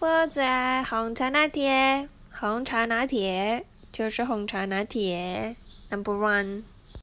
我最爱红茶拿铁，红茶拿铁就是红茶拿铁，Number one。